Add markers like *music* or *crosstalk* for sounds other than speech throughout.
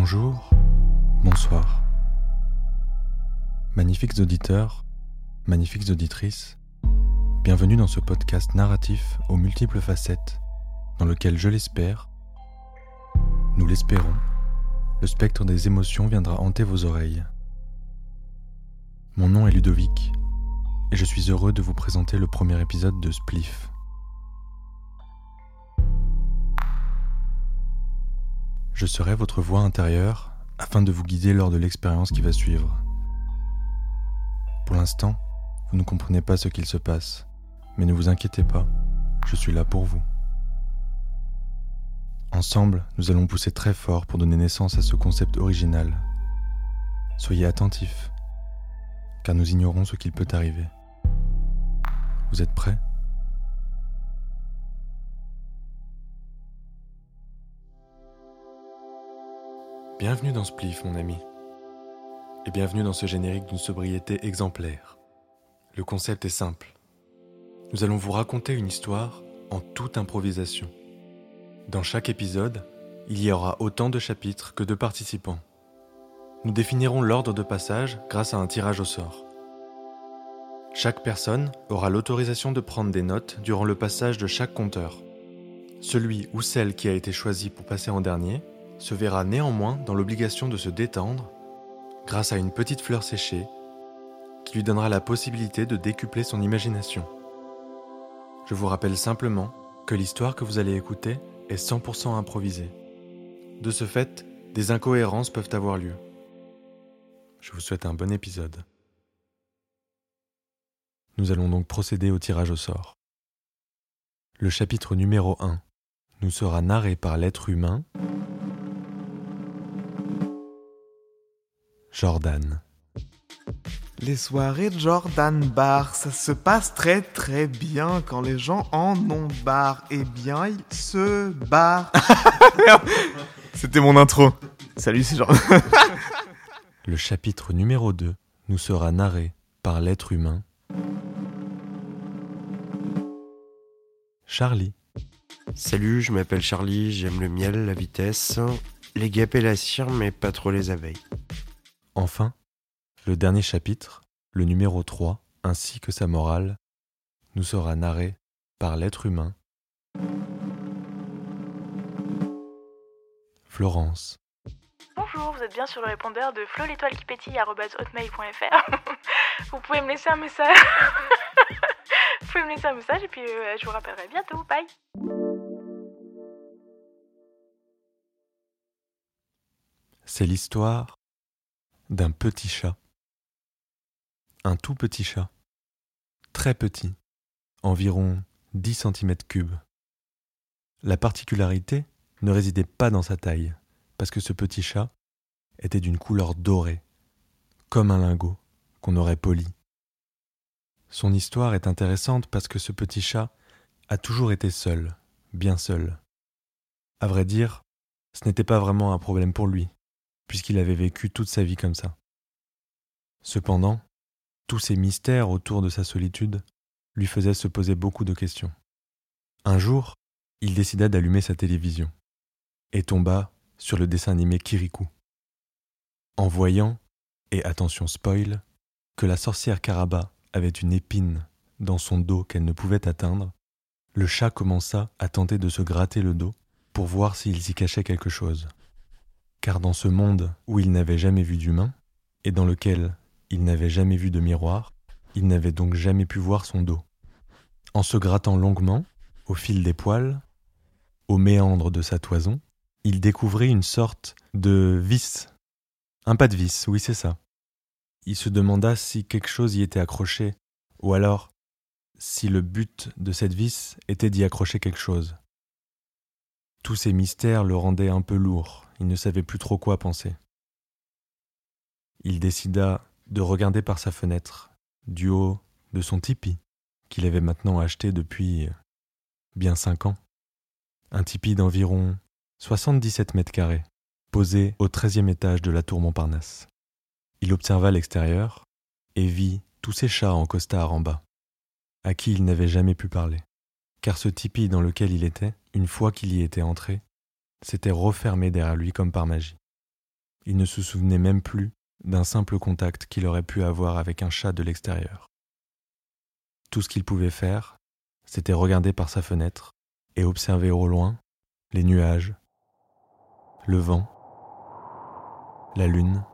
Bonjour, bonsoir. Magnifiques auditeurs, magnifiques auditrices, bienvenue dans ce podcast narratif aux multiples facettes, dans lequel je l'espère, nous l'espérons, le spectre des émotions viendra hanter vos oreilles. Mon nom est Ludovic, et je suis heureux de vous présenter le premier épisode de Spliff. Je serai votre voix intérieure afin de vous guider lors de l'expérience qui va suivre. Pour l'instant, vous ne comprenez pas ce qu'il se passe, mais ne vous inquiétez pas, je suis là pour vous. Ensemble, nous allons pousser très fort pour donner naissance à ce concept original. Soyez attentifs, car nous ignorons ce qu'il peut arriver. Vous êtes prêts? Bienvenue dans Spliff, mon ami. Et bienvenue dans ce générique d'une sobriété exemplaire. Le concept est simple. Nous allons vous raconter une histoire en toute improvisation. Dans chaque épisode, il y aura autant de chapitres que de participants. Nous définirons l'ordre de passage grâce à un tirage au sort. Chaque personne aura l'autorisation de prendre des notes durant le passage de chaque compteur. Celui ou celle qui a été choisi pour passer en dernier se verra néanmoins dans l'obligation de se détendre grâce à une petite fleur séchée qui lui donnera la possibilité de décupler son imagination. Je vous rappelle simplement que l'histoire que vous allez écouter est 100% improvisée. De ce fait, des incohérences peuvent avoir lieu. Je vous souhaite un bon épisode. Nous allons donc procéder au tirage au sort. Le chapitre numéro 1 nous sera narré par l'être humain Jordan. Les soirées de Jordan Bar, ça se passe très très bien quand les gens en ont bar. Eh bien, ils se barrent. *laughs* C'était mon intro. Salut, c'est Jordan. Le chapitre numéro 2 nous sera narré par l'être humain Charlie. Salut, je m'appelle Charlie, j'aime le miel, la vitesse, les guêpes et la cire, mais pas trop les abeilles. Enfin, le dernier chapitre, le numéro 3, ainsi que sa morale, nous sera narré par l'être humain Florence. Bonjour, vous êtes bien sur le répondeur de Flo l'étoile qui pétille vous pouvez me laisser un message. *laughs* vous pouvez me laisser un message et puis euh, je vous rappellerai bientôt. Bye. C'est l'histoire d'un petit chat. Un tout petit chat. Très petit, environ 10 cm3. La particularité ne résidait pas dans sa taille, parce que ce petit chat était d'une couleur dorée, comme un lingot qu'on aurait poli. Son histoire est intéressante parce que ce petit chat a toujours été seul, bien seul. À vrai dire, ce n'était pas vraiment un problème pour lui, puisqu'il avait vécu toute sa vie comme ça. Cependant, tous ces mystères autour de sa solitude lui faisaient se poser beaucoup de questions. Un jour, il décida d'allumer sa télévision et tomba sur le dessin animé Kirikou. En voyant, et attention spoil, que la sorcière Karaba avait une épine dans son dos qu'elle ne pouvait atteindre, le chat commença à tenter de se gratter le dos pour voir s'il s'y cachait quelque chose. Car dans ce monde où il n'avait jamais vu d'humain, et dans lequel il n'avait jamais vu de miroir, il n'avait donc jamais pu voir son dos. En se grattant longuement, au fil des poils, au méandre de sa toison, il découvrit une sorte de vis. Un pas de vis, oui c'est ça. Il se demanda si quelque chose y était accroché, ou alors si le but de cette vis était d'y accrocher quelque chose. Tous ces mystères le rendaient un peu lourd, il ne savait plus trop quoi penser. Il décida de regarder par sa fenêtre, du haut de son tipi, qu'il avait maintenant acheté depuis bien cinq ans. Un tipi d'environ 77 mètres carrés, posé au treizième étage de la tour Montparnasse. Il observa l'extérieur et vit tous ces chats en costard en bas, à qui il n'avait jamais pu parler, car ce tipi dans lequel il était, une fois qu'il y était entré, s'était refermé derrière lui comme par magie. Il ne se souvenait même plus d'un simple contact qu'il aurait pu avoir avec un chat de l'extérieur. Tout ce qu'il pouvait faire, c'était regarder par sa fenêtre et observer au loin les nuages, le vent, la lune.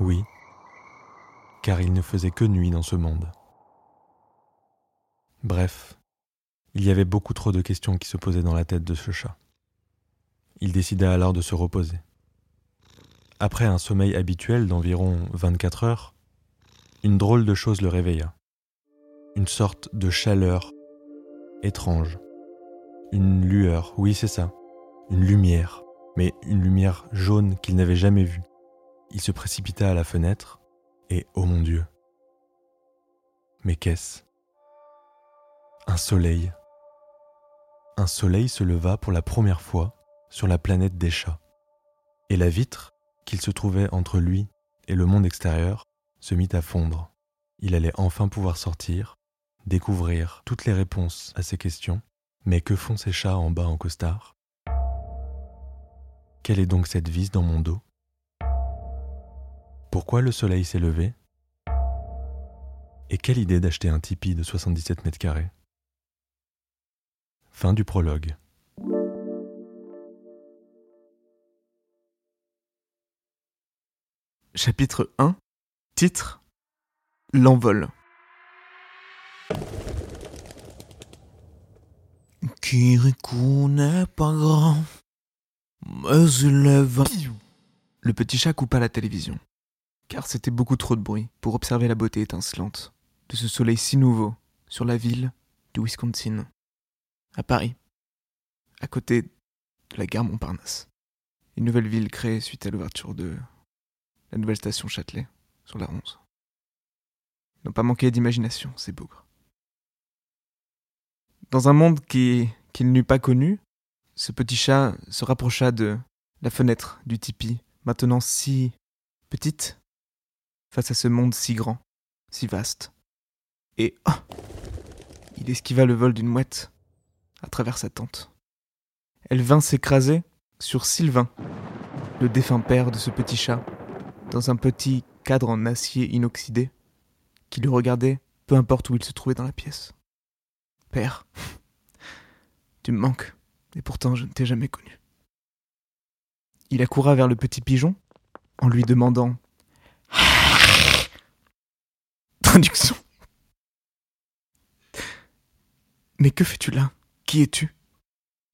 Oui, car il ne faisait que nuit dans ce monde. Bref, il y avait beaucoup trop de questions qui se posaient dans la tête de ce chat. Il décida alors de se reposer. Après un sommeil habituel d'environ 24 heures, une drôle de chose le réveilla. Une sorte de chaleur étrange. Une lueur, oui c'est ça, une lumière, mais une lumière jaune qu'il n'avait jamais vue. Il se précipita à la fenêtre et, oh mon Dieu, mais qu'est-ce? Un soleil. Un soleil se leva pour la première fois sur la planète des chats, et la vitre qu'il se trouvait entre lui et le monde extérieur se mit à fondre. Il allait enfin pouvoir sortir, découvrir toutes les réponses à ses questions, mais que font ces chats en bas en costard? Quelle est donc cette vis dans mon dos? Pourquoi le soleil s'est levé? Et quelle idée d'acheter un tipi de 77 mètres carrés? Fin du prologue. Chapitre 1 Titre L'envol. Pas grand, mais Le petit chat coupa la télévision, car c'était beaucoup trop de bruit pour observer la beauté étincelante de ce soleil si nouveau sur la ville du Wisconsin, à Paris, à côté de la gare Montparnasse. Une nouvelle ville créée suite à l'ouverture de la nouvelle station Châtelet sur la 11. Ils n'ont pas manqué d'imagination, ces bougres. Dans un monde qui- qu'il n'eût pas connu, ce petit chat se rapprocha de la fenêtre du tipi, maintenant si petite, face à ce monde si grand, si vaste. Et ah, il esquiva le vol d'une mouette à travers sa tente. Elle vint s'écraser sur Sylvain, le défunt père de ce petit chat, dans un petit cadre en acier inoxydé, qui le regardait peu importe où il se trouvait dans la pièce. Père, *laughs* tu me manques, et pourtant je ne t'ai jamais connu. Il accoura vers le petit pigeon en lui demandant *laughs* Traduction. Mais que fais-tu là? Qui es-tu?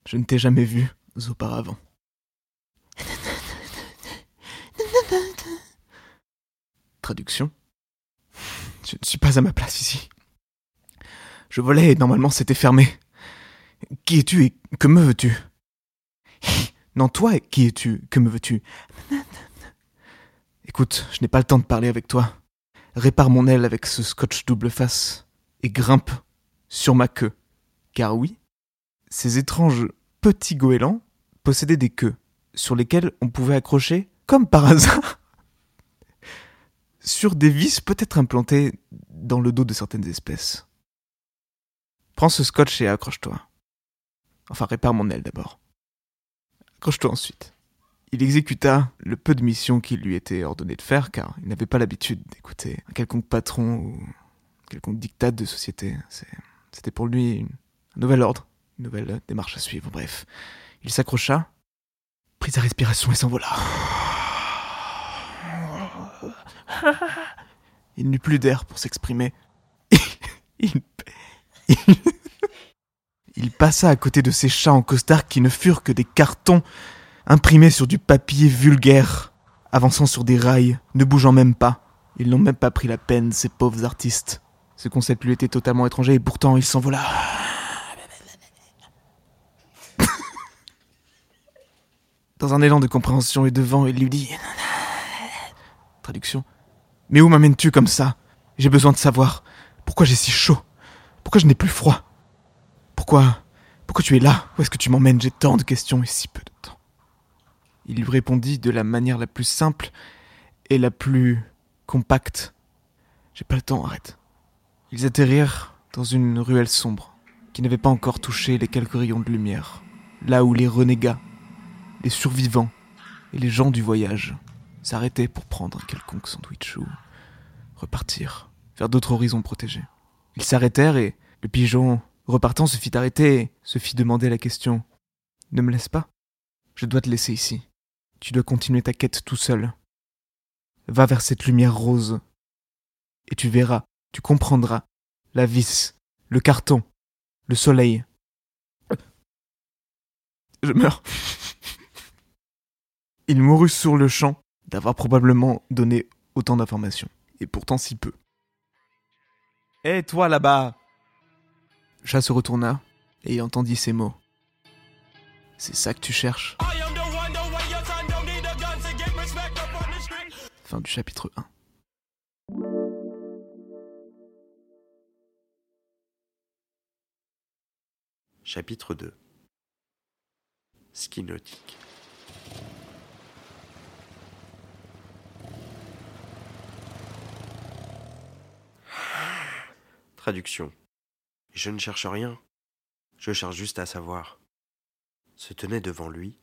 Je ne t'ai jamais vu auparavant. Traduction. Je ne suis pas à ma place ici. Je volais et normalement c'était fermé. Qui es-tu et que me veux-tu? *laughs* Non, toi, qui es-tu? Que me veux-tu? Écoute, je n'ai pas le temps de parler avec toi. Répare mon aile avec ce scotch double face et grimpe sur ma queue. Car oui, ces étranges petits goélands possédaient des queues sur lesquelles on pouvait accrocher, comme par hasard, sur des vis peut-être implantées dans le dos de certaines espèces. Prends ce scotch et accroche-toi. Enfin, répare mon aile d'abord. Accroche-toi ensuite. Il exécuta le peu de missions qu'il lui était ordonné de faire, car il n'avait pas l'habitude d'écouter un quelconque patron ou quelconque dictat de société. C'était pour lui un nouvel ordre, une nouvelle démarche à suivre. Bref, il s'accrocha, prit sa respiration et s'envola. *laughs* Il n'eut plus d'air pour s'exprimer. *laughs* *laughs* il, passa à côté de ces chats en costard qui ne furent que des cartons imprimés sur du papier vulgaire, avançant sur des rails, ne bougeant même pas. Ils n'ont même pas pris la peine, ces pauvres artistes. Ce concept lui était totalement étranger et pourtant il s'envola. Dans un élan de compréhension et de vent, il lui dit Traduction. Mais où m'amènes-tu comme ça? J'ai besoin de savoir. Pourquoi j'ai si chaud Pourquoi je n'ai plus froid? Pourquoi Pourquoi tu es là? Où est-ce que tu m'emmènes? J'ai tant de questions et si peu de temps. Il lui répondit de la manière la plus simple et la plus compacte. J'ai pas le temps, arrête. Ils atterrirent dans une ruelle sombre qui n'avait pas encore touché les quelques rayons de lumière, là où les renégats, les survivants, et les gens du voyage s'arrêtaient pour prendre un quelconque sandwich ou repartir vers d'autres horizons protégés. Ils s'arrêtèrent et le pigeon, repartant, se fit arrêter et se fit demander la question. Ne me laisse pas. Je dois te laisser ici. Tu dois continuer ta quête tout seul. Va vers cette lumière rose. Et tu verras, tu comprendras. La vis, le carton, le soleil. Je meurs. Il mourut sur le champ d'avoir probablement donné autant d'informations. Et pourtant si peu. Hé, toi là-bas Chat se retourna et entendit ces mots. C'est ça que tu cherches? Fin du chapitre 1. Chapitre 2 Ski nautique. Traduction. Je ne cherche rien. Je cherche juste à savoir. Se tenait devant lui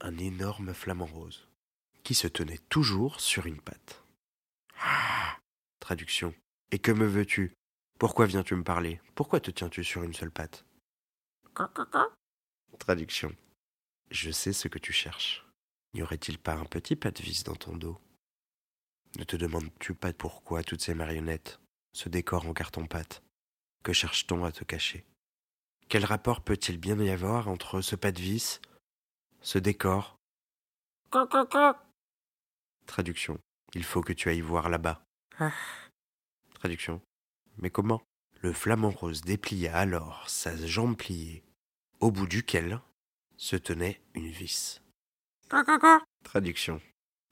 un énorme flamant rose, qui se tenait toujours sur une patte. Traduction. Et que me veux-tu? Pourquoi viens-tu me parler? Pourquoi te tiens-tu sur une seule patte? Traduction. Je sais ce que tu cherches. N'y aurait-il pas un petit pas de vis dans ton dos? Ne te demandes-tu pas pourquoi toutes ces marionnettes, ce décor en carton-pâte Que cherche-t-on à te cacher? Quel rapport peut-il bien y avoir entre ce pas de vis, ce décor? Traduction. Il faut que tu ailles voir là-bas. Traduction. Mais comment? Le flamant rose déplia alors sa jambe pliée, au bout duquel se tenait une vis. Traduction.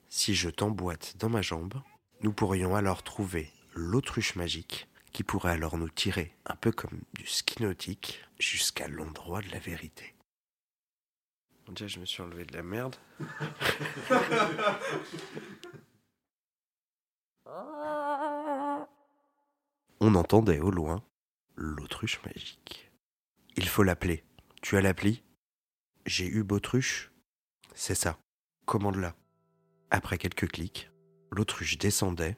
Si je t'emboîte dans ma jambe, nous pourrions alors trouver l'autruche magique qui pourrait alors nous tirer, un peu comme du ski nautique, jusqu'à l'endroit de la vérité. Déjà, je me suis enlevé de la merde. *laughs* On entendait au loin l'autruche magique. Il faut l'appeler. Tu as l'appli? J'ai eu Bautruche? C'est ça. Commande-la. Après quelques clics, l'autruche descendait,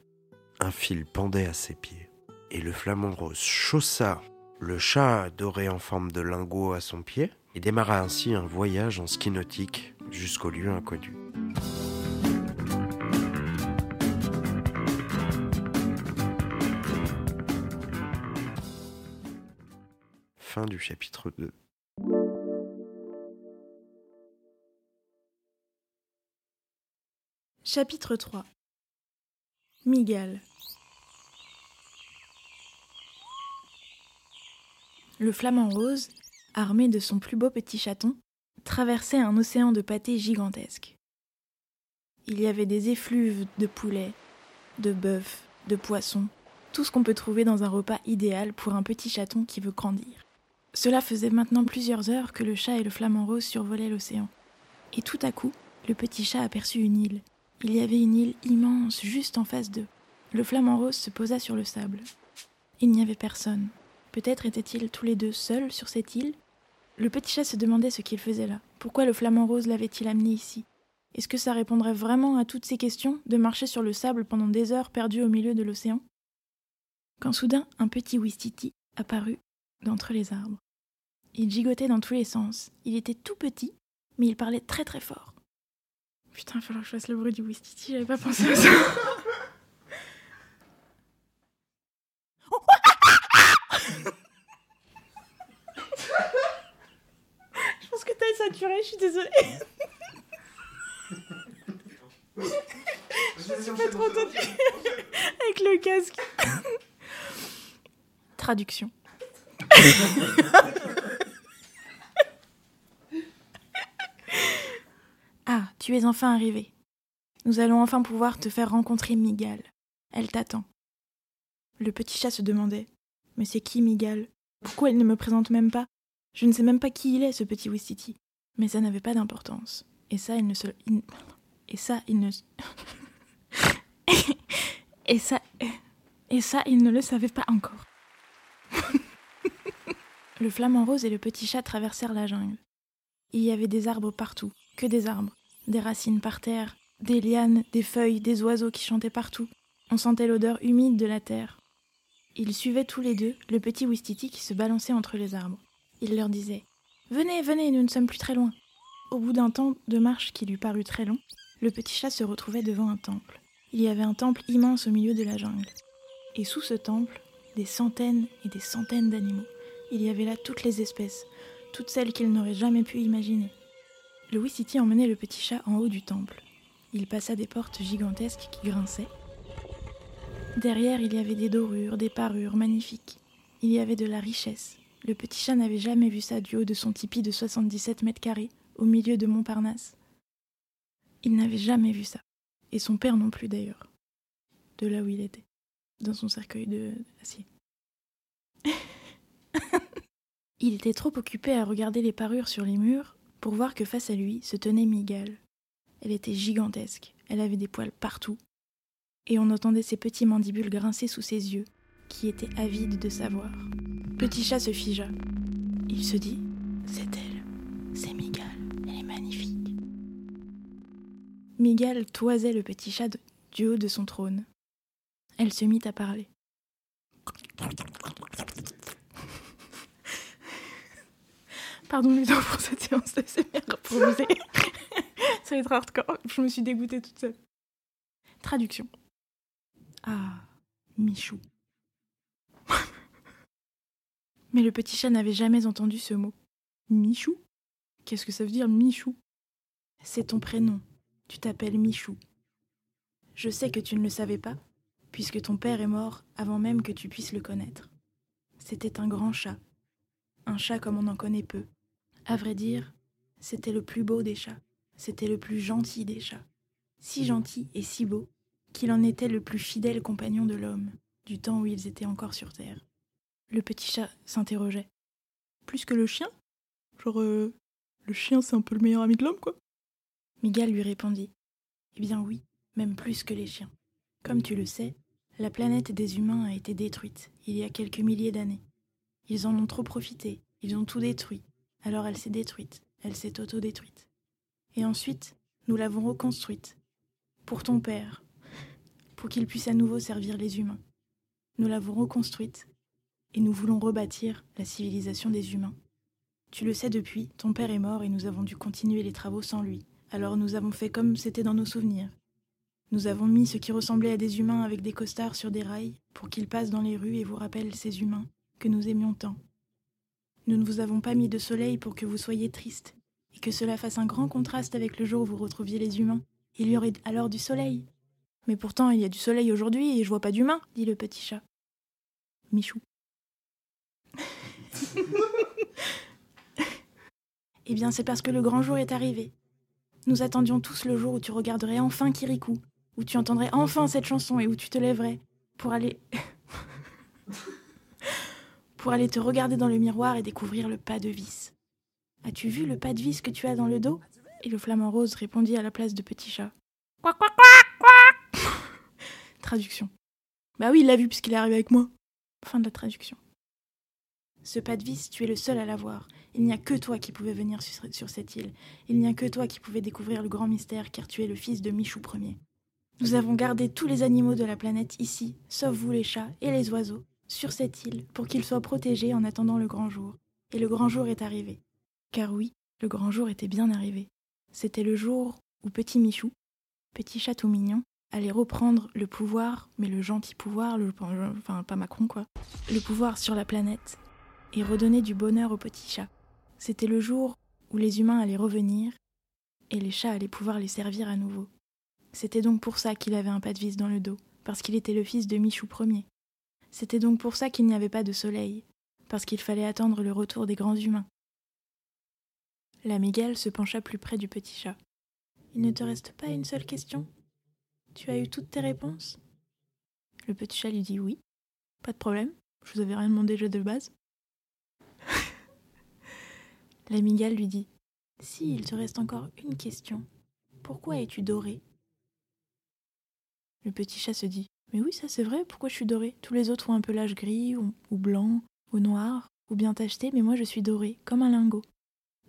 un fil pendait à ses pieds, et le flamant rose chaussa le chat doré en forme de lingot à son pied et démarra ainsi un voyage en ski nautique jusqu'au lieu inconnu. Fin du chapitre 2. Chapitre 3 Miguel Le flamant rose, armé de son plus beau petit chaton, traversait un océan de pâté gigantesque. Il y avait des effluves de poulets, de bœufs, de poissons, tout ce qu'on peut trouver dans un repas idéal pour un petit chaton qui veut grandir. Cela faisait maintenant plusieurs heures que le chat et le flamant rose survolaient l'océan. Et tout à coup, le petit chat aperçut une île. Il y avait une île immense juste en face d'eux. Le flamant rose se posa sur le sable. Il n'y avait personne. Peut-être étaient-ils tous les deux seuls sur cette île? Le petit chat se demandait ce qu'il faisait là. Pourquoi le flamant rose l'avait-il amené ici? Est-ce que ça répondrait vraiment à toutes ces questions de marcher sur le sable pendant des heures perdues au milieu de l'océan? Quand soudain un petit Wistiti apparut d'entre les arbres. Il gigotait dans tous les sens. Il était tout petit, mais il parlait très très fort. Putain, il va falloir que je fasse le bruit du Wistiti, j'avais pas pensé à ça. *laughs* je pense que t'as saturé, je suis désolée. je suis pas trop entendu avec le casque. Traduction. *laughs* ah, tu es enfin arrivé. Nous allons enfin pouvoir te faire rencontrer Migal. Elle t'attend. Le petit chat se demandait Mais c'est qui Migal? Pourquoi elle ne me présente même pas? Je ne sais même pas qui il est, ce petit Wistiti. Mais ça n'avait pas d'importance. Et ça, il ne se. il- Et ça, il ne. *laughs* Et ça. Et ça, il ne le savait pas encore. *laughs* le flamant rose et le petit chat traversèrent la jungle. Il y avait des arbres partout, que des arbres. Des racines par terre, des lianes, des feuilles, des oiseaux qui chantaient partout. On sentait l'odeur humide de la terre. Ils suivaient tous les deux le petit Wistiti qui se balançait entre les arbres. Il leur disait Venez, venez, nous ne sommes plus très loin. Au bout d'un temps de marche qui lui parut très long, le petit chat se retrouvait devant un temple. Il y avait un temple immense au milieu de la jungle. Et sous ce temple, des centaines et des centaines d'animaux. Il y avait là toutes les espèces, toutes celles qu'il n'aurait jamais pu imaginer. Le Wistiti emmenait le petit chat en haut du temple. Il passa des portes gigantesques qui grinçaient. Derrière, il y avait des dorures, des parures magnifiques. Il y avait de la richesse. Le petit chat n'avait jamais vu ça du haut de son tipi de 77 mètres carrés, au milieu de Montparnasse. Il n'avait jamais vu ça. Et son père non plus d'ailleurs. De là où il était. Dans son cercueil de acier. *laughs* il était trop occupé à regarder les parures sur les murs pour voir que face à lui se tenait Miguel. Elle était gigantesque, elle avait des poils partout, et on entendait ses petits mandibules grincer sous ses yeux, qui étaient avides de savoir. Petit chat se figea. Il se dit C'est elle, c'est Miguel, elle est magnifique. Miguel toisait le petit chat du haut de son trône. Elle se mit à parler. Pardon Ludo pour cette séance de improvisée. *laughs* Ça va être hardcore. Je me suis dégoûtée toute seule. Traduction. Ah, Michou. *laughs* Mais le petit chat n'avait jamais entendu ce mot. Michou? Qu'est-ce que ça veut dire Michou? C'est ton prénom. Tu t'appelles Michou. Je sais que tu ne le savais pas, puisque ton père est mort avant même que tu puisses le connaître. C'était un grand chat. Un chat comme on en connaît peu. À vrai dire, c'était le plus beau des chats. C'était le plus gentil des chats. Si gentil et si beau qu'il en était le plus fidèle compagnon de l'homme, du temps où ils étaient encore sur Terre. Le petit chat s'interrogeait. Plus que le chien? Genre, euh, le chien c'est un peu le meilleur ami de l'homme, quoi Miguel lui répondit. Eh bien oui, même plus que les chiens. Comme tu le sais, la planète des humains a été détruite il y a quelques milliers d'années. Ils en ont trop profité, ils ont tout détruit, alors elle s'est détruite, elle s'est auto-détruite. Et ensuite, nous l'avons reconstruite. Pour ton père, pour qu'il puisse à nouveau servir les humains. Nous l'avons reconstruite, et nous voulons rebâtir la civilisation des humains. Tu le sais depuis, ton père est mort et nous avons dû continuer les travaux sans lui. Alors nous avons fait comme c'était dans nos souvenirs. Nous avons mis ce qui ressemblait à des humains avec des costards sur des rails pour qu'ils passent dans les rues et vous rappellent ces humains que nous aimions tant. Nous ne vous avons pas mis de soleil pour que vous soyez tristes et que cela fasse un grand contraste avec le jour où vous retrouviez les humains. Il y aurait alors du soleil. Mais pourtant, il y a du soleil aujourd'hui et je vois pas d'humains, dit le petit chat. Michou. *laughs* eh bien, c'est parce que le grand jour est arrivé. Nous attendions tous le jour où tu regarderais enfin Kirikou, où tu entendrais enfin cette chanson et où tu te lèverais pour aller. *laughs* pour aller te regarder dans le miroir et découvrir le pas de vis. As-tu vu le pas de vis que tu as dans le dos? Et le flamant rose répondit à la place de petit chat. *laughs* Traduction. Bah oui, il l'a vu puisqu'il est arrivé avec moi. Fin de la traduction. Ce pas de vis, tu es le seul à l'avoir. Il n'y a que toi qui pouvais venir sur, cette île. Il n'y a que toi qui pouvais découvrir le grand mystère car tu es le fils de Michou Ier. Nous avons gardé tous les animaux de la planète ici, sauf vous les chats et les oiseaux, sur cette île pour qu'ils soient protégés en attendant le grand jour. Et le grand jour est arrivé. Car oui, le grand jour était bien arrivé. C'était le jour où petit Michou, petit chat tout mignon, allait reprendre le pouvoir, mais le gentil pouvoir, le, enfin pas Macron quoi, le pouvoir sur la planète et redonner du bonheur aux petits chats. C'était le jour où les humains allaient revenir et les chats allaient pouvoir les servir à nouveau. C'était donc pour ça qu'il avait un pas de vis dans le dos, parce qu'il était le fils de Michou Ier. C'était donc pour ça qu'il n'y avait pas de soleil, parce qu'il fallait attendre le retour des grands humains. La Miguel se pencha plus près du petit chat. Il ne te reste pas une seule question? Tu as eu toutes tes réponses? Le petit chat lui dit oui. Pas de problème, je vous avais rien demandé de base. *laughs* La migale lui dit Si, il te reste encore une question. Pourquoi es-tu doré? Le petit chat se dit Mais oui, ça c'est vrai, pourquoi je suis doré Tous les autres ont un pelage gris, ou, blanc, ou noir, ou bien tacheté, mais moi je suis doré, comme un lingot.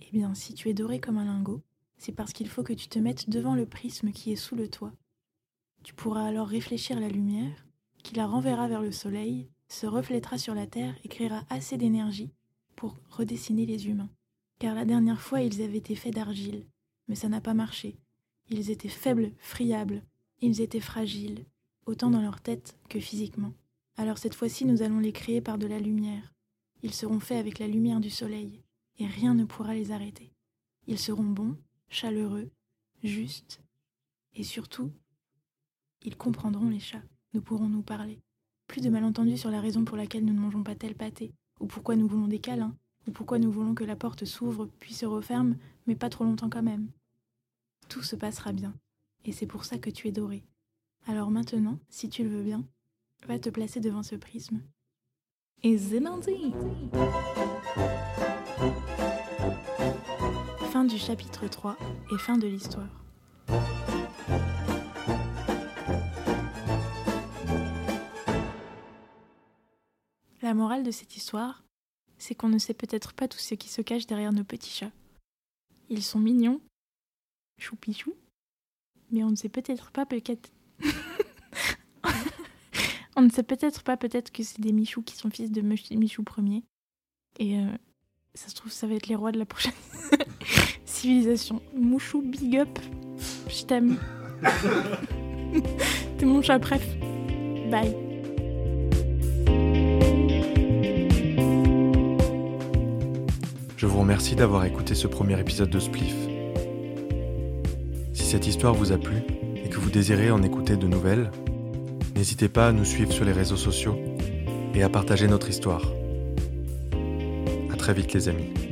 Eh bien, si tu es doré comme un lingot, c'est parce qu'il faut que tu te mettes devant le prisme qui est sous le toit. Tu pourras alors réfléchir la lumière, qui la renverra vers le soleil, se reflètera sur la terre et créera assez d'énergie pour redessiner les humains. Car la dernière fois, ils avaient été faits d'argile, mais ça n'a pas marché. Ils étaient faibles, friables, ils étaient fragiles, autant dans leur tête que physiquement. Alors cette fois-ci, nous allons les créer par de la lumière. Ils seront faits avec la lumière du soleil, et rien ne pourra les arrêter. Ils seront bons, chaleureux, justes, et surtout, ils comprendront les chats. Nous pourrons nous parler. Plus de malentendus sur la raison pour laquelle nous ne mangeons pas tel pâté, ou pourquoi nous voulons des câlins, ou pourquoi nous voulons que la porte s'ouvre puis se referme, mais pas trop longtemps quand même. Tout se passera bien, et c'est pour ça que tu es doré. Alors maintenant, si tu le veux bien, va te placer devant ce prisme. Et Zémandi Fin du chapitre 3 et fin de l'histoire. La morale de cette histoire, c'est qu'on ne sait peut-être pas tout ce qui se cache derrière nos petits chats. Ils sont mignons, choupichou, mais on ne sait peut-être pas peut-être. On ne sait peut-être pas peut-être que c'est des Michous qui sont fils de Michou premier. Et euh, ça se trouve, ça va être les rois de la prochaine *laughs* civilisation. Mouchou, big up, je t'aime. *laughs* T'es mon chat, bref. Bye. Je vous remercie d'avoir écouté ce premier épisode de Spliff. Si cette histoire vous a plu et que vous désirez en écouter de nouvelles, n'hésitez pas à nous suivre sur les réseaux sociaux et à partager notre histoire. À très vite les amis.